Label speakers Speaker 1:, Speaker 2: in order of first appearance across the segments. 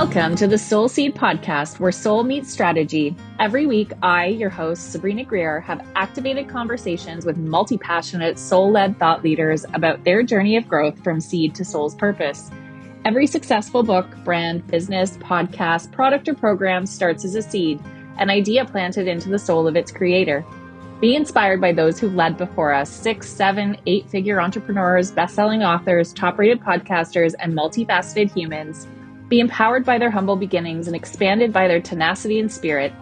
Speaker 1: Welcome to the Soul Seed podcast, where soul meets strategy. Every week, I, your host, Sabrina Greer, have activated conversations with multi passionate, soul led thought leaders about their journey of growth from seed to soul's purpose. Every successful book, brand, business, podcast, product, or program starts as a seed, an idea planted into the soul of its creator. Be inspired by those who've led before us six, seven, eight figure entrepreneurs, best selling authors, top rated podcasters, and multifaceted humans be empowered by their humble beginnings and expanded by their tenacity and spirit.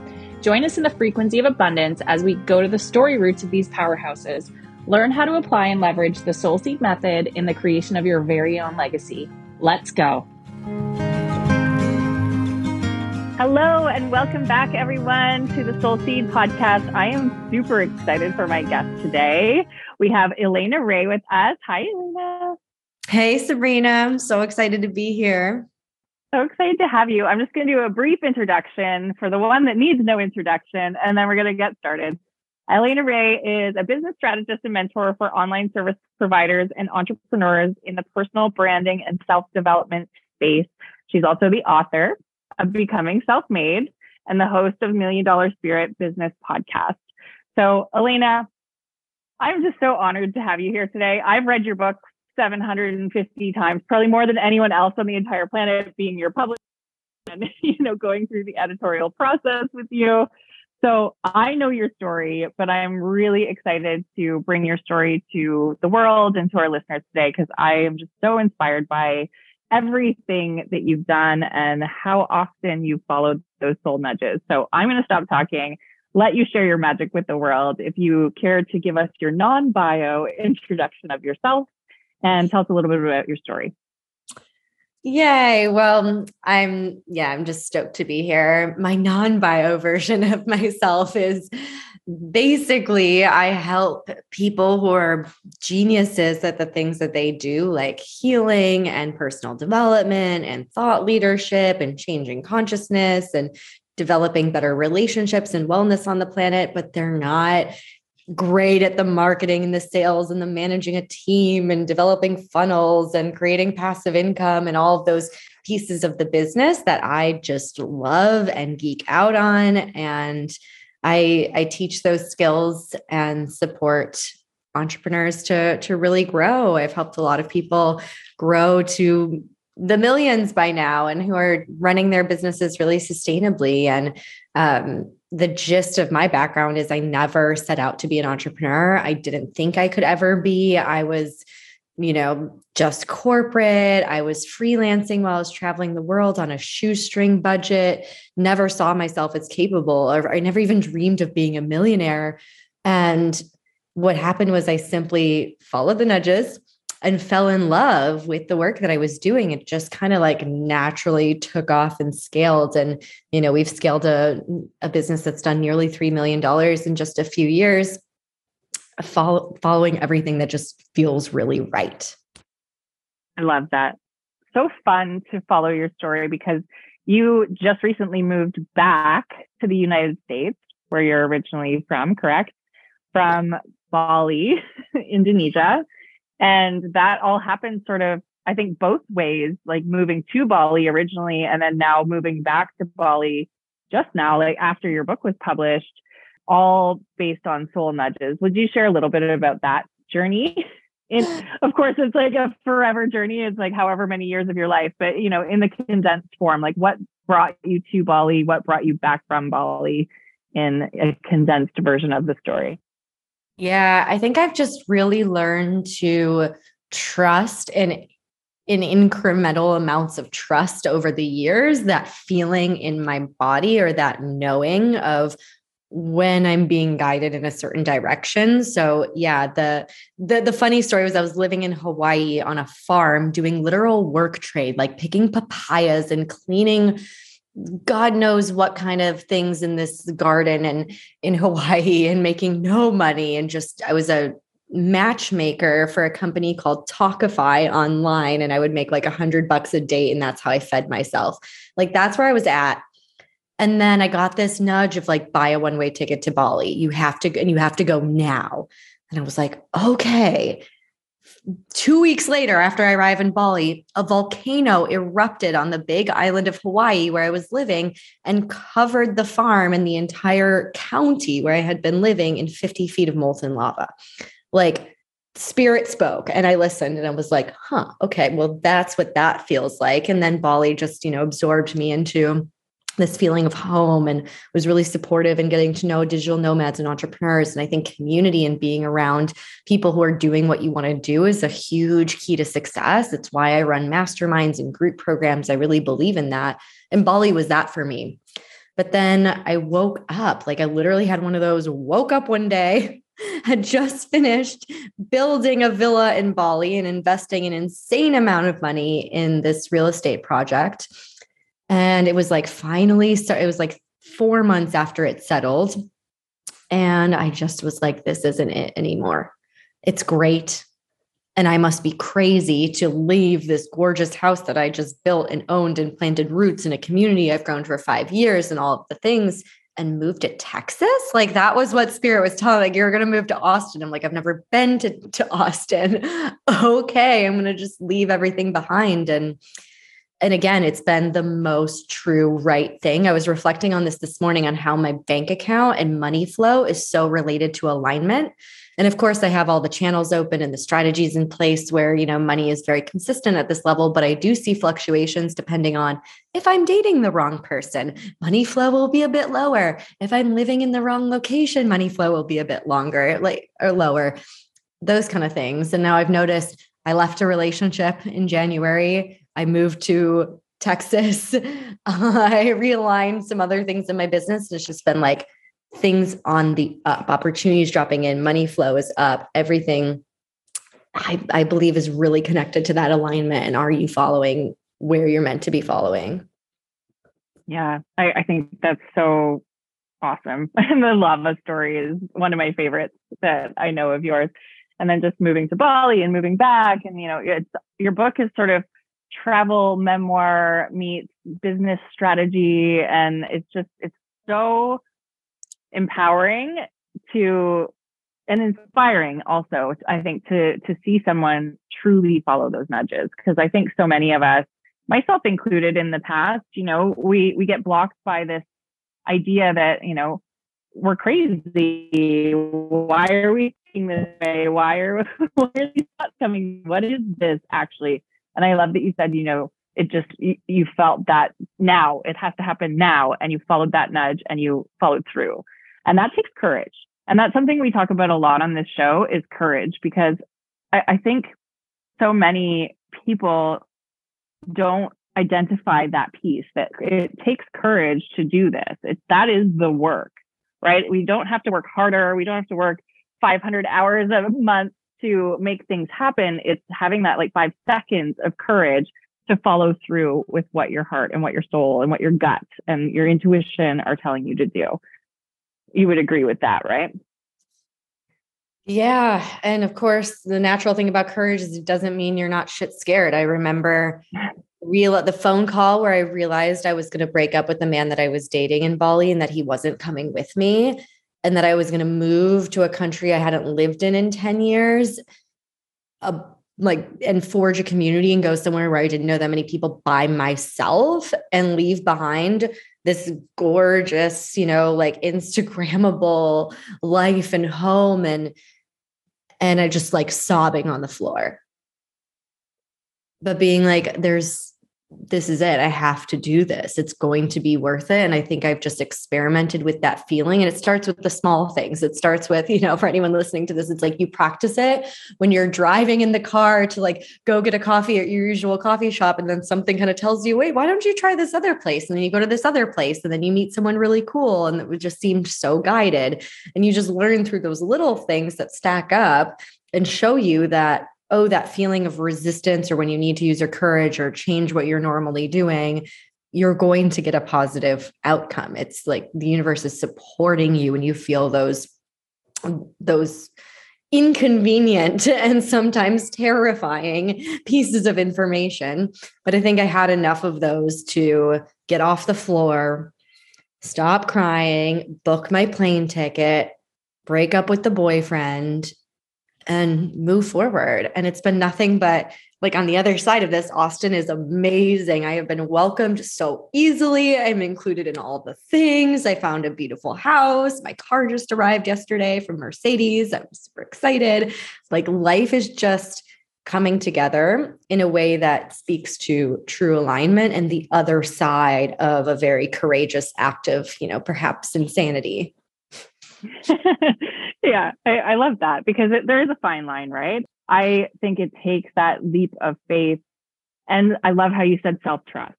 Speaker 1: Join us in the frequency of abundance as we go to the story roots of these powerhouses. Learn how to apply and leverage the Soul Seed method in the creation of your very own legacy. Let's go. Hello, and welcome back, everyone, to the Soul Seed podcast. I am super excited for my guest today. We have Elaina Ray with us. Hi, Elaina.
Speaker 2: Hey, Sabrina. I'm so excited to be here.
Speaker 1: So excited to have you. I'm just going to do a brief introduction for the one that needs no introduction, and then we're going to get started. Elaina Ray is a business strategist and mentor for online service providers and entrepreneurs in the personal branding and self development space. She's also the author of Becoming Self Made and the host of Million Dollar Spirit Business Podcast. So, Elaina, I'm just so honored to have you here today. I've read your book 750 times, probably more than anyone else on the entire planet, being your publisher and you know going through the editorial process with you. So I know your story, but I'm really excited to bring your story to the world and to our listeners today because I am just so inspired by everything that you've done and how often you've followed those soul nudges. So I'm going to stop talking, let you share your magic with the world. If you care to give us your non bio introduction of yourself and tell us a little bit about your story.
Speaker 2: Yay. Well, I'm, yeah, I'm just stoked to be here. My non bio version of myself is basically I help people who are geniuses at the things that they do, like healing and personal development and thought leadership and changing consciousness and developing better relationships and wellness on the planet, but they're not great at the marketing and the sales and the managing a team and developing funnels and creating passive income and all of those pieces of the business that I just love and geek out on and I I teach those skills and support entrepreneurs to to really grow. I've helped a lot of people grow to the millions by now and who are running their businesses really sustainably and um, the gist of my background is I never set out to be an entrepreneur. I didn't think I could ever be. I was, you know, just corporate. I was freelancing while I was traveling the world on a shoestring budget. Never saw myself as capable, or I never even dreamed of being a millionaire. And what happened was I simply followed the nudges and fell in love with the work that I was doing. It just kind of like naturally took off and scaled. And, you know, we've scaled a, a business that's done nearly $3 million in just a few years, follow, following everything that just feels really right.
Speaker 1: I love that. So fun to follow your story because you just recently moved back to the United States, where you're originally from, correct? From Bali, Indonesia. And that all happened sort of, I think, both ways, like moving to Bali originally and then now moving back to Bali just now, like after your book was published, all based on soul nudges. Would you share a little bit about that journey? In, of course, it's like a forever journey. It's like however many years of your life, but you know, in the condensed form, like what brought you to Bali? What brought you back from Bali in a condensed version of the story?
Speaker 2: Yeah, I think I've just really learned to trust in in incremental amounts of trust over the years that feeling in my body or that knowing of when I'm being guided in a certain direction. So yeah, the the the funny story was I was living in Hawaii on a farm doing literal work trade, like picking papayas and cleaning God knows what kind of things in this garden and in Hawaii and making no money. And just, I was a matchmaker for a company called Talkify online, and I would make like a hundred bucks a day. And that's how I fed myself. Like, that's where I was at. And then I got this nudge of like, buy a one way ticket to Bali. You have to, and you have to go now. And I was like, okay two weeks later, after I arrive in Bali, a volcano erupted on the big island of Hawaii where I was living and covered the farm and the entire county where I had been living in 50 feet of molten lava. Like spirit spoke and I listened and I was like, huh, okay, well, that's what that feels like. And then Bali just, you know, absorbed me into this feeling of home and was really supportive and getting to know digital nomads and entrepreneurs. And I think community and being around people who are doing what you want to do is a huge key to success. It's why I run masterminds and group programs. I really believe in that. And Bali was that for me. But then I woke up, like I literally had one of those woke up one day, had just finished building a villa in Bali and investing an insane amount of money in this real estate project and it was like finally, so it was like four months after it settled. And I just was like, this isn't it anymore. It's great. And I must be crazy to leave this gorgeous house that I just built and owned and planted roots in a community I've grown for five years and all of the things and move to Texas. Like that was what Spirit was telling. Like, you're gonna move to Austin. I'm like, I've never been to, to Austin. okay, I'm gonna just leave everything behind. And and again, it's been the most true right thing. I was reflecting on this this morning on how my bank account and money flow is so related to alignment. And of course, I have all the channels open and the strategies in place where, you know, money is very consistent at this level, but I do see fluctuations depending on if I'm dating the wrong person, money flow will be a bit lower. If I'm living in the wrong location, money flow will be a bit longer, like or lower. Those kind of things. And now I've noticed I left a relationship in January I moved to Texas. I realigned some other things in my business. It's just been like things on the up, opportunities dropping in, money flow is up, everything I, I believe is really connected to that alignment. And are you following where you're meant to be following?
Speaker 1: Yeah, I, I think that's so awesome. And the lava story is one of my favorites that I know of yours. And then just moving to Bali and moving back. And, you know, it's your book is sort of travel memoir meets business strategy and it's just it's so empowering to and inspiring also i think to to see someone truly follow those nudges. Because i think so many of us myself included in the past you know we we get blocked by this idea that you know we're crazy. Why are we this way? Why are, why are these thoughts coming? What is this actually and I love that you said, you know, it just, you, you felt that now it has to happen now. And you followed that nudge and you followed through. And that takes courage. And that's something we talk about a lot on this show is courage because I, I think so many people don't identify that piece that it takes courage to do this. It, that is the work, right? We don't have to work harder. We don't have to work 500 hours a month to make things happen, it's having that like five seconds of courage to follow through with what your heart and what your soul and what your gut and your intuition are telling you to do. You would agree with that, right?
Speaker 2: Yeah. And of course, the natural thing about courage is it doesn't mean you're not shit scared. I remember real the phone call where I realized I was going to break up with the man that I was dating in Bali and that he wasn't coming with me and that I was going to move to a country I hadn't lived in in 10 years, uh, like, and forge a community and go somewhere where I didn't know that many people by myself and leave behind this gorgeous, you know, like Instagrammable life and home. And, and I just like sobbing on the floor. But being like, there's, this is it. I have to do this. It's going to be worth it. And I think I've just experimented with that feeling. And it starts with the small things. It starts with, you know, for anyone listening to this, it's like you practice it when you're driving in the car to like go get a coffee at your usual coffee shop. And then something kind of tells you, wait, why don't you try this other place? And then you go to this other place and then you meet someone really cool. And it just seemed so guided. And you just learn through those little things that stack up and show you that oh, that feeling of resistance or when you need to use your courage or change what you're normally doing, you're going to get a positive outcome. It's like the universe is supporting you when you feel those those inconvenient and sometimes terrifying pieces of information. But I think I had enough of those to get off the floor, stop crying, book my plane ticket, break up with the boyfriend, and move forward. And it's been nothing but like on the other side of this, Austin is amazing. I have been welcomed so easily. I'm included in all the things. I found a beautiful house. My car just arrived yesterday from Mercedes. I'm super excited. Like life is just coming together in a way that speaks to true alignment and the other side of a very courageous act of, you know, perhaps insanity.
Speaker 1: yeah, I, I, love that because it, there is a fine line, right? I think it takes that leap of faith. And I love how you said self trust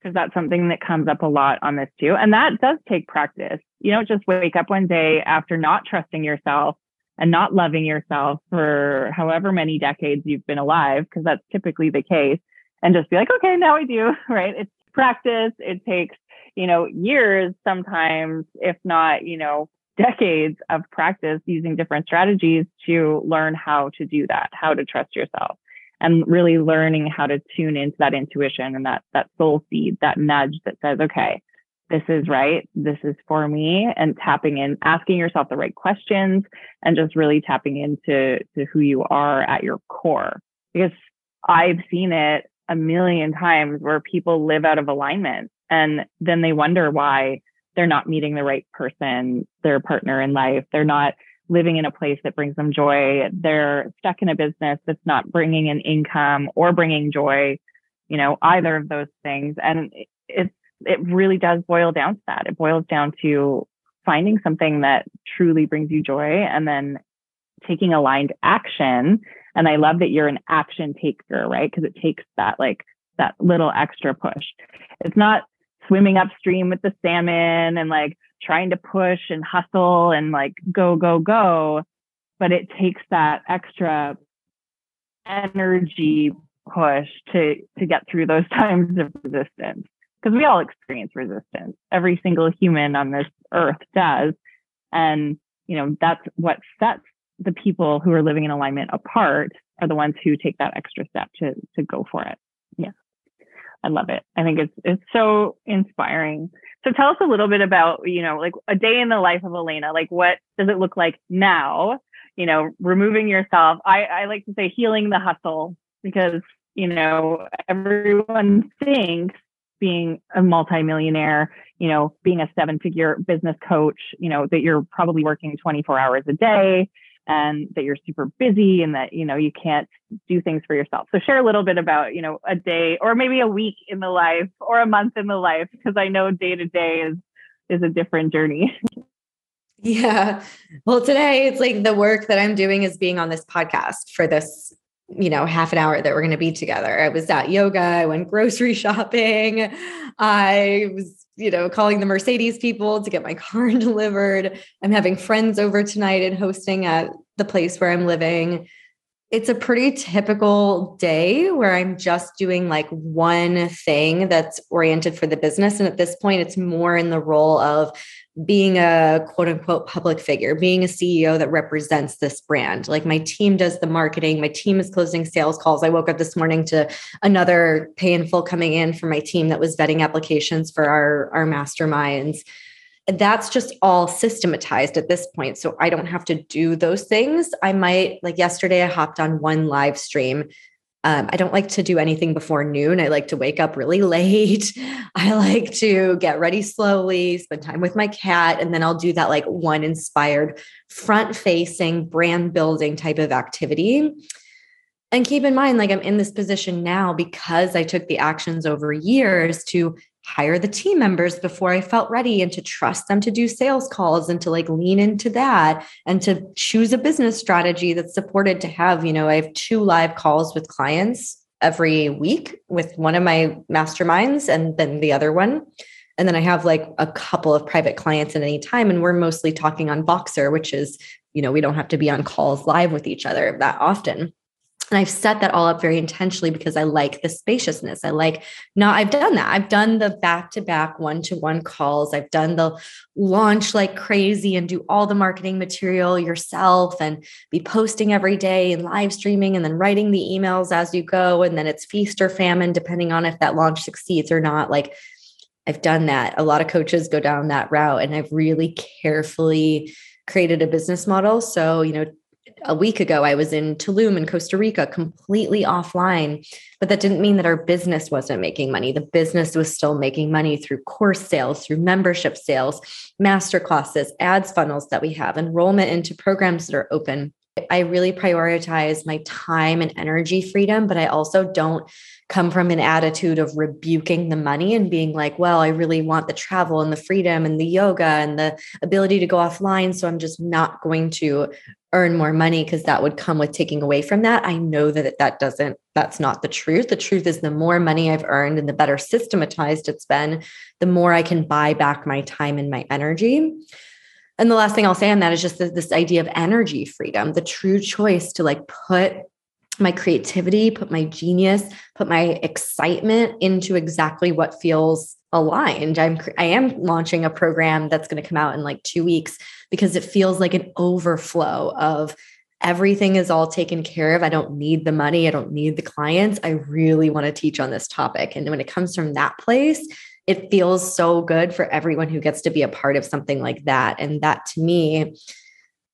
Speaker 1: because that's something that comes up a lot on this too. And that does take practice. You don't just wake up one day after not trusting yourself and not loving yourself for however many decades you've been alive, because that's typically the case, and just be like, okay, now I do, right? It's practice. It takes, you know, years sometimes, if not, you know, decades of practice using different strategies to learn how to do that, how to trust yourself and really learning how to tune into that intuition and that that soul seed, that nudge that says, okay, this is right, this is for me, and tapping in, asking yourself the right questions, and just really tapping into to who you are at your core. Because I've seen it a million times where people live out of alignment and then they wonder why they're not meeting the right person, their partner in life. They're not living in a place that brings them joy. They're stuck in a business that's not bringing an income or bringing joy, you know, either of those things. And it's, it really does boil down to that. It boils down to finding something that truly brings you joy and then taking aligned action. And I love that you're an action taker, right? Because it takes that like that little extra push. It's not swimming upstream with the salmon and like trying to push and hustle and like go, go, go. But it takes that extra energy push to to get through those times of resistance. Because we all experience resistance. Every single human on this earth does. And you know that's what sets the people who are living in alignment apart are the ones who take that extra step to to go for it. Yeah I love it. I think it's it's so inspiring. So tell us a little bit about, you know, like a day in the life of Elaina. Like what does it look like now? You know, removing yourself. I, I like to say healing the hustle because, you know, everyone thinks being a multimillionaire, you know, being a seven figure business coach, you know, that you're probably working 24 hours a day and that you're super busy and that you know you can't do things for yourself. So share a little bit about you know a day or maybe a week in the life or a month in the life because i know day to day is is a different journey.
Speaker 2: Yeah. Well today it's like the work that i'm doing is being on this podcast for this you know half an hour that we're going to be together i was at yoga i went grocery shopping i was you know, calling the Mercedes people to get my car delivered. I'm having friends over tonight and hosting at the place where I'm living. It's a pretty typical day where I'm just doing like one thing that's oriented for the business. And at this point, it's more in the role of being a quote unquote public figure, being a CEO that represents this brand. Like my team does the marketing, my team is closing sales calls. I woke up this morning to another pay in full coming in for my team that was vetting applications for our, our masterminds. That's just all systematized at this point. So I don't have to do those things. I might, like yesterday, I hopped on one live stream um, I don't like to do anything before noon. I like to wake up really late. I like to get ready slowly, spend time with my cat, and then I'll do that like one inspired, front facing, brand building type of activity. And keep in mind, like I'm in this position now because I took the actions over years to hire the team members before I felt ready and to trust them to do sales calls and to like lean into that and to choose a business strategy that's supported to have, you know, I have two live calls with clients every week with one of my masterminds and then the other one. And then I have like a couple of private clients at any time. And we're mostly talking on Voxer, which is, you know, we don't have to be on calls live with each other that often. And I've set that all up very intentionally because I like the spaciousness. I like, no, I've done that. I've done the back to back one to one calls. I've done the launch like crazy and do all the marketing material yourself and be posting every day and live streaming and then writing the emails as you go. And then it's feast or famine, depending on if that launch succeeds or not. Like, I've done that. A lot of coaches go down that route and I've really carefully created a business model. So, you know, a week ago, I was in Tulum in Costa Rica, completely offline. But that didn't mean that our business wasn't making money. The business was still making money through course sales, through membership sales, master classes, ads funnels that we have, enrollment into programs that are open. I really prioritize my time and energy freedom, but I also don't come from an attitude of rebuking the money and being like, well, I really want the travel and the freedom and the yoga and the ability to go offline. So I'm just not going to earn more money because that would come with taking away from that. I know that that doesn't, that's not the truth. The truth is the more money I've earned and the better systematized it's been, the more I can buy back my time and my energy. And the last thing I'll say on that is just this idea of energy freedom, the true choice to like put my creativity, put my genius, put my excitement into exactly what feels aligned. I'm I am launching a program that's going to come out in like 2 weeks because it feels like an overflow of everything is all taken care of. I don't need the money, I don't need the clients. I really want to teach on this topic. And when it comes from that place, it feels so good for everyone who gets to be a part of something like that. And that to me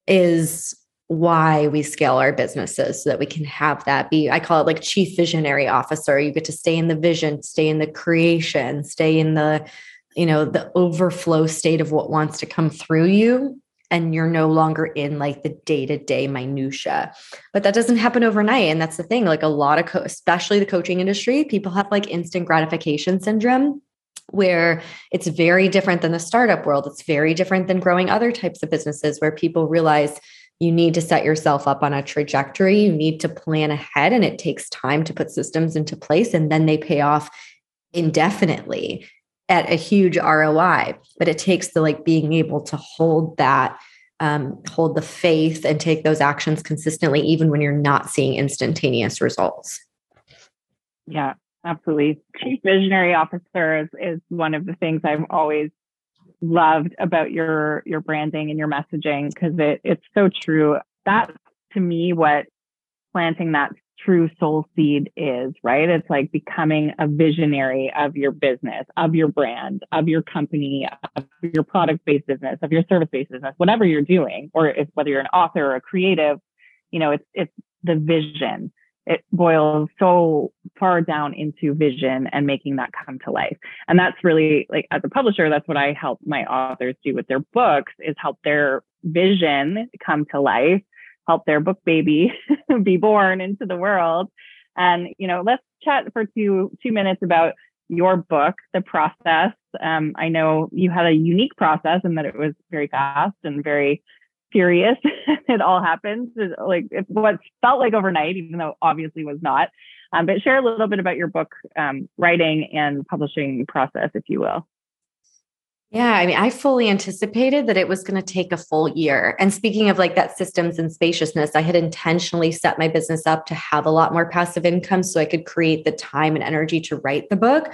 Speaker 2: is why we scale our businesses so that we can have that be i call it like chief visionary officer. You get to stay in the vision stay in the creation stay in the you know the overflow state of what wants to come through you and you're no longer in like the day-to-day minutia. But that doesn't happen overnight and that's the thing. Like a lot of co- especially the coaching industry people have like instant gratification syndrome where it's very different than the startup world it's very different than growing other types of businesses where people realize you need to set yourself up on a trajectory. You need to plan ahead, and it takes time to put systems into place, and then they pay off indefinitely at a huge ROI. But it takes the like being able to hold that, um, hold the faith, and take those actions consistently, even when you're not seeing instantaneous results.
Speaker 1: Yeah, absolutely. Chief Visionary Officer is, is one of the things I've always loved about your your branding and your messaging because it it's so true. That's to me what planting that true soul seed is, right? It's like becoming a visionary of your business, of your brand, of your company, of your product based business, of your service based business, whatever you're doing, or if whether you're an author or a creative, you know, it's it's the vision it boils so far down into vision and making that come to life. And that's really like as a publisher, that's what I help my authors do with their books is help their vision come to life, help their book baby be born into the world. And, you know, let's chat for two, two minutes about your book, the process. Um, I know you had a unique process and that it was very fast and very furious it all happens like it what felt like overnight even though obviously was not um, but share a little bit about your book um, writing and publishing process if you will
Speaker 2: yeah, I mean, I fully anticipated that it was going to take a full year. And speaking of like that systems and spaciousness, I had intentionally set my business up to have a lot more passive income so I could create the time and energy to write the book.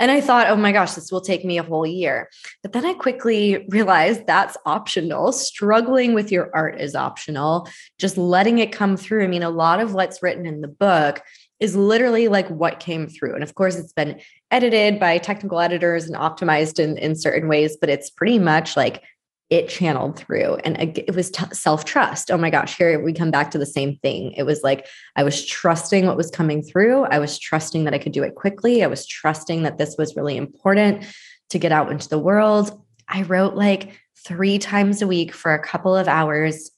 Speaker 2: And I thought, oh my gosh, this will take me a whole year. But then I quickly realized that's optional. Struggling with your art is optional. Just letting it come through. I mean, a lot of what's written in the book is literally like what came through. And of course, it's been edited by technical editors and optimized in, in certain ways, but it's pretty much like it channeled through. And it was t- self-trust. Oh my gosh here we come back to the same thing. It was like i was trusting what was coming through. I was trusting that i could do it quickly. I was trusting that this was really important to get out into the world. I wrote like three times a week for a couple of hours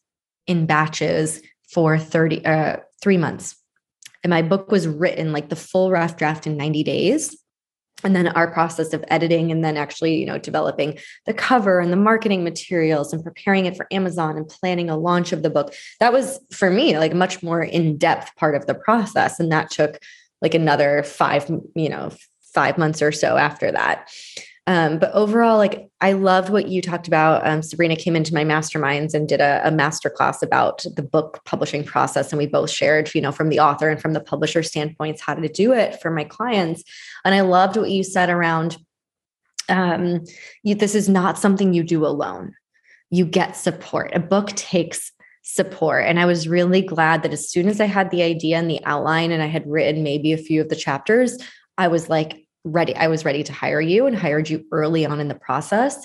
Speaker 2: in batches for 30 uh, three months. And my book was written like the full rough draft in 90 days and then our process of editing and then actually you know developing the cover and the marketing materials and preparing it for amazon and planning a launch of the book. That was for me like a much more in-depth part of the process. And that took like another five you know five months or so after that um, but overall, like I loved what you talked about. Um, Sabrina came into my masterminds and did a, a masterclass about the book publishing process, and we both shared, you know, from the author and from the publisher standpoints, how to do it for my clients. And I loved what you said around um, you, this is not something you do alone. You get support. A book takes support. And I was really glad that as soon as I had the idea and the outline and I had written maybe a few of the chapters, I was like, ready. I was ready to hire you and hired you early on in the process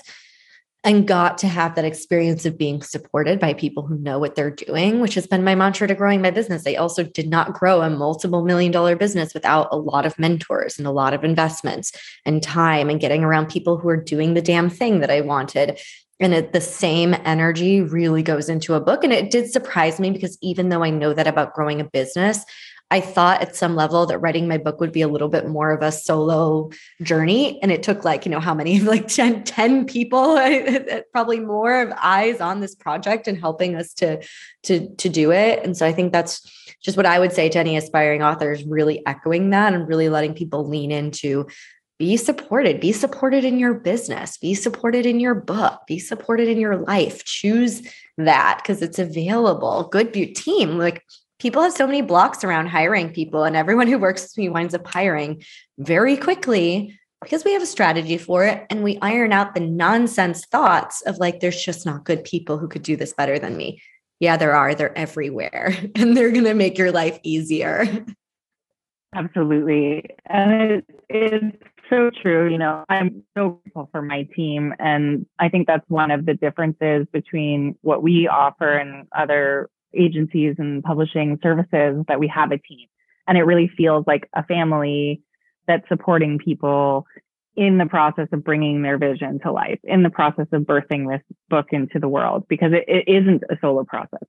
Speaker 2: and got to have that experience of being supported by people who know what they're doing, which has been my mantra to growing my business. I also did not grow a multiple million dollar business without a lot of mentors and a lot of investments and time and getting around people who are doing the damn thing that I wanted. And it, the same energy really goes into a book. And it did surprise me because even though I know that about growing a business, I thought at some level that writing my book would be a little bit more of a solo journey. And it took like, you know, how many, like 10, 10 people, probably more of eyes on this project and helping us to, to, to do it. And so I think that's just what I would say to any aspiring authors, really echoing that and really letting people lean into be supported, be supported in your business, be supported in your book, be supported in your life. Choose that because it's available. Good team. Like people have so many blocks around hiring people, and everyone who works with me winds up hiring very quickly because we have a strategy for it and we iron out the nonsense thoughts of like, there's just not good people who could do this better than me. Yeah, there are. They're everywhere and they're going to make your life easier.
Speaker 1: Absolutely. And it is so true. You know, I'm so grateful for my team. And I think that's one of the differences between what we offer and other agencies and publishing services that we have a team. And it really feels like a family that's supporting people in the process of bringing their vision to life, in the process of birthing this book into the world, because it, it isn't a solo process.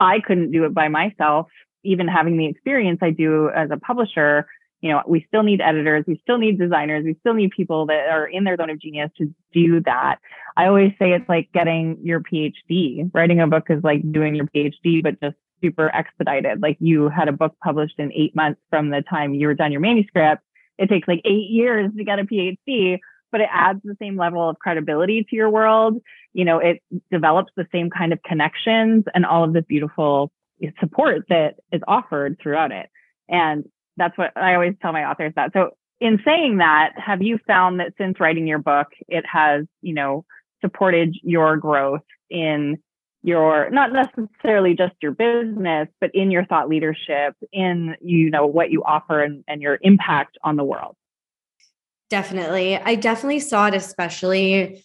Speaker 1: I couldn't do it by myself, even having the experience I do as a publisher you know, we still need editors, we still need designers, we still need people that are in their zone of genius to do that. I always say it's like getting your PhD. Writing a book is like doing your PhD, but just super expedited. Like you had a book published in eight months from the time you were done your manuscript. It takes like eight years to get a PhD, but it adds the same level of credibility to your world. You know, it develops the same kind of connections and all of this beautiful support that is offered throughout it. And that's what I always tell my authors that. So in saying that, have you found that since writing your book, it has, you know, supported your growth in your not necessarily just your business, but in your thought leadership, in you know what you offer and, and your impact on the world?
Speaker 2: Definitely. I definitely saw it, especially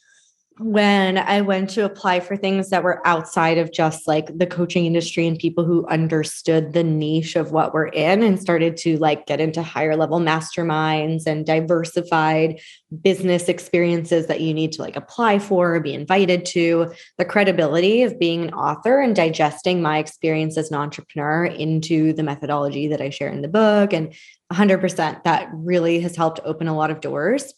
Speaker 2: when I went to apply for things that were outside of just like the coaching industry and people who understood the niche of what we're in and started to like get into higher level masterminds and diversified business experiences that you need to like apply for or be invited to, the credibility of being an author and digesting my experience as an entrepreneur into the methodology that I share in the book. And 100% that really has helped open a lot of doors.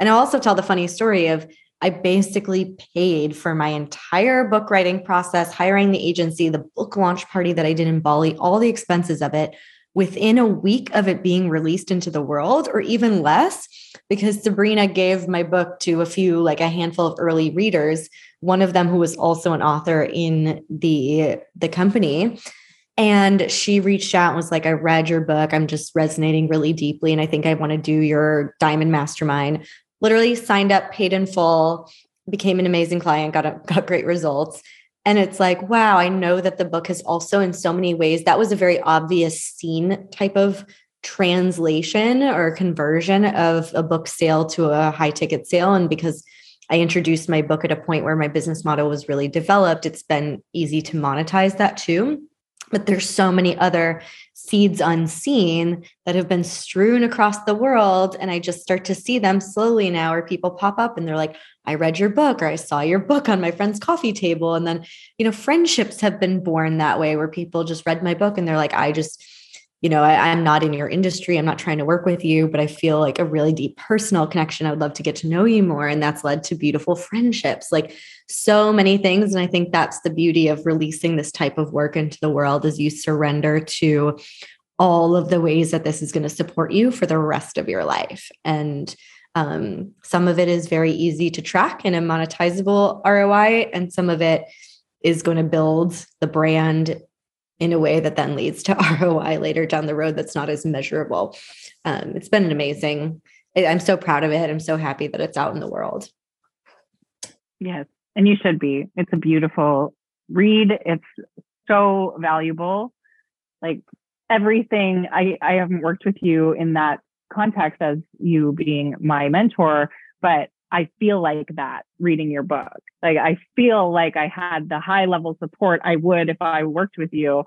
Speaker 2: And I also tell the funny story of I basically paid for my entire book writing process, hiring the agency, the book launch party that I did in Bali, all the expenses of it within a week of it being released into the world, or even less, because Sabrina gave my book to a few, like a handful of early readers, one of them who was also an author in the, the company. And she reached out and was like, I read your book. I'm just resonating really deeply. And I think I want to do your Diamond Mastermind literally signed up, paid in full, became an amazing client, got a, got great results. And it's like, wow, I know that the book has also, in so many ways, that was a very obvious scene type of translation or conversion of a book sale to a high ticket sale. And because I introduced my book at a point where my business model was really developed, it's been easy to monetize that too. But there's so many other seeds unseen that have been strewn across the world. And I just start to see them slowly now, where people pop up and they're like, I read your book or I saw your book on my friend's coffee table. And then, you know, friendships have been born that way where people just read my book and they're like, I just, you know, I, am not in your industry. I'm not trying to work with you, but I feel like a really deep personal connection. I would love to get to know you more. And that's led to beautiful friendships, like so many things. And I think that's the beauty of releasing this type of work into the world is you surrender to all of the ways that this is going to support you for the rest of your life. And um, some of it is very easy to track in a monetizable ROI, and some of it is going to build the brand in a way that then leads to ROI later down the road that's not as measurable. Um, it's been an amazing, I'm so proud of it. I'm so happy that it's out in the world.
Speaker 1: Yes. And you should be. It's a beautiful read. It's so valuable. Like everything, I, I haven't worked with you in that context as you being my mentor, but I feel like that reading your book. Like I feel like I had the high level support I would if I worked with you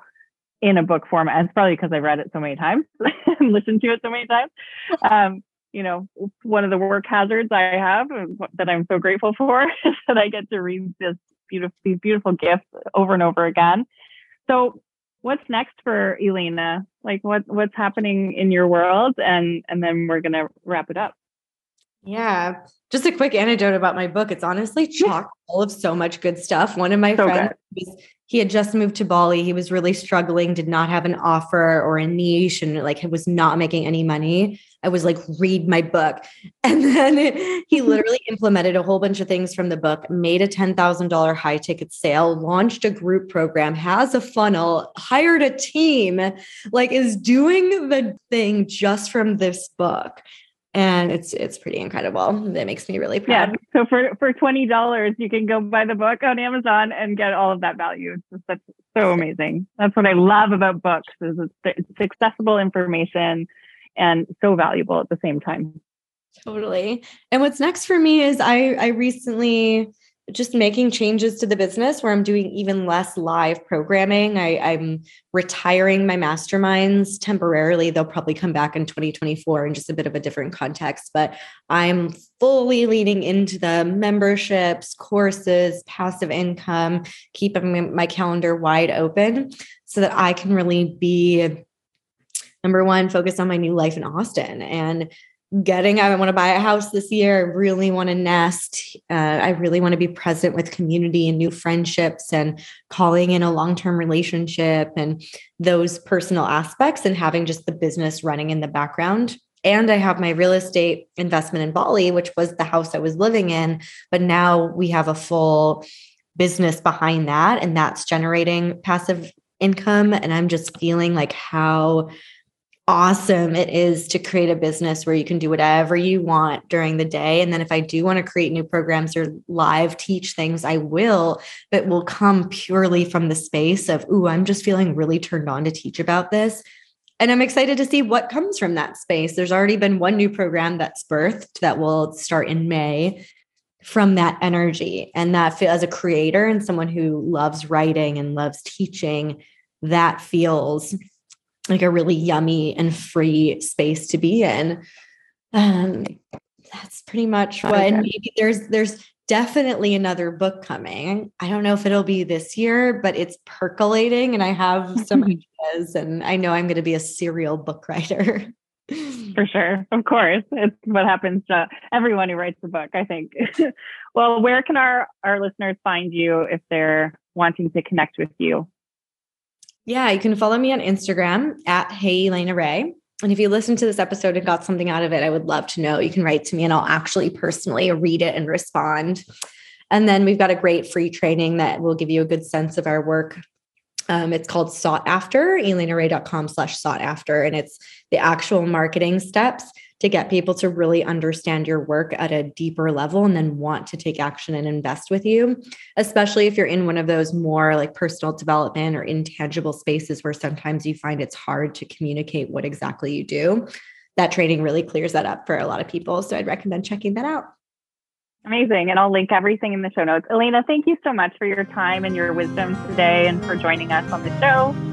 Speaker 1: in a book form. And it's probably because I've read it so many times and listened to it so many times. Um, you know, one of the work hazards I have that I'm so grateful for is that I get to read this beautiful, these beautiful gifts over and over again. So what's next for Elaina? Like what, what's happening in your world? And, and then we're going to wrap it up.
Speaker 2: Yeah. Just a quick anecdote about my book. It's honestly chock full of so much good stuff. One of my so friends, was, he had just moved to Bali. He was really struggling, did not have an offer or a niche, and like was not making any money. I was like, read my book. And then he literally implemented a whole bunch of things from the book, made a $10,000 high ticket sale, launched a group program, has a funnel, hired a team, like is doing the thing just from this book and it's it's pretty incredible. That makes me really proud.
Speaker 1: Yeah. So for for twenty dollars, you can go buy the book on Amazon and get all of that value. It's, that's so amazing. That's what I love about books is it's, it's accessible information and so valuable at the same time.
Speaker 2: Totally. And what's next for me is I I recently just making changes to the business where I'm doing even less live programming. I, am retiring my masterminds temporarily. They'll probably come back in 2024 in just a bit of a different context, but I'm fully leaning into the memberships, courses, passive income, keeping my calendar wide open so that I can really be number one, focused on my new life in Austin and getting i want to buy a house this year. I really want to nest. Uh, i really want to be present with community and new friendships and calling in a long-term relationship and those personal aspects and having just the business running in the background. And i have my real estate investment in bali which was the house i was living in but now we have a full business behind that and that's generating passive income. And i'm just feeling like how awesome it is to create a business where you can do whatever you want during the day. And then if I do want to create new programs or live teach things, I will, but will come purely from the space of, ooh, I'm just feeling really turned on to teach about this. And I'm excited to see what comes from that space. There's already been one new program that's birthed that will start in May from that energy. And that as a creator and someone who loves writing and loves teaching, that feels like a really yummy and free space to be in. Um, that's pretty much what. And maybe there's there's definitely another book coming. I don't know if it'll be this year, but it's percolating, and I have some ideas, and I know I'm going to be a serial book writer.
Speaker 1: For sure, of course, it's what happens to everyone who writes a book. I think. well, where can our our listeners find you if they're wanting to connect with you?
Speaker 2: Yeah, you can follow me on Instagram at Hey Elaina Ray. And if you listen to this episode and got something out of it, I would love to know. You can write to me and I'll actually personally read it and respond. And then we've got a great free training that will give you a good sense of our work. Um, it's called Sought After, elainaray.com slash sought after. And it's the actual marketing steps to get people to really understand your work at a deeper level and then want to take action and invest with you, especially if you're in one of those more like personal development or intangible spaces where sometimes you find it's hard to communicate what exactly you do. That training really clears that up for a lot of people. So I'd recommend checking that out.
Speaker 1: Amazing. And I'll link everything in the show notes. Elaina, thank you so much for your time and your wisdom today and for joining us on the show.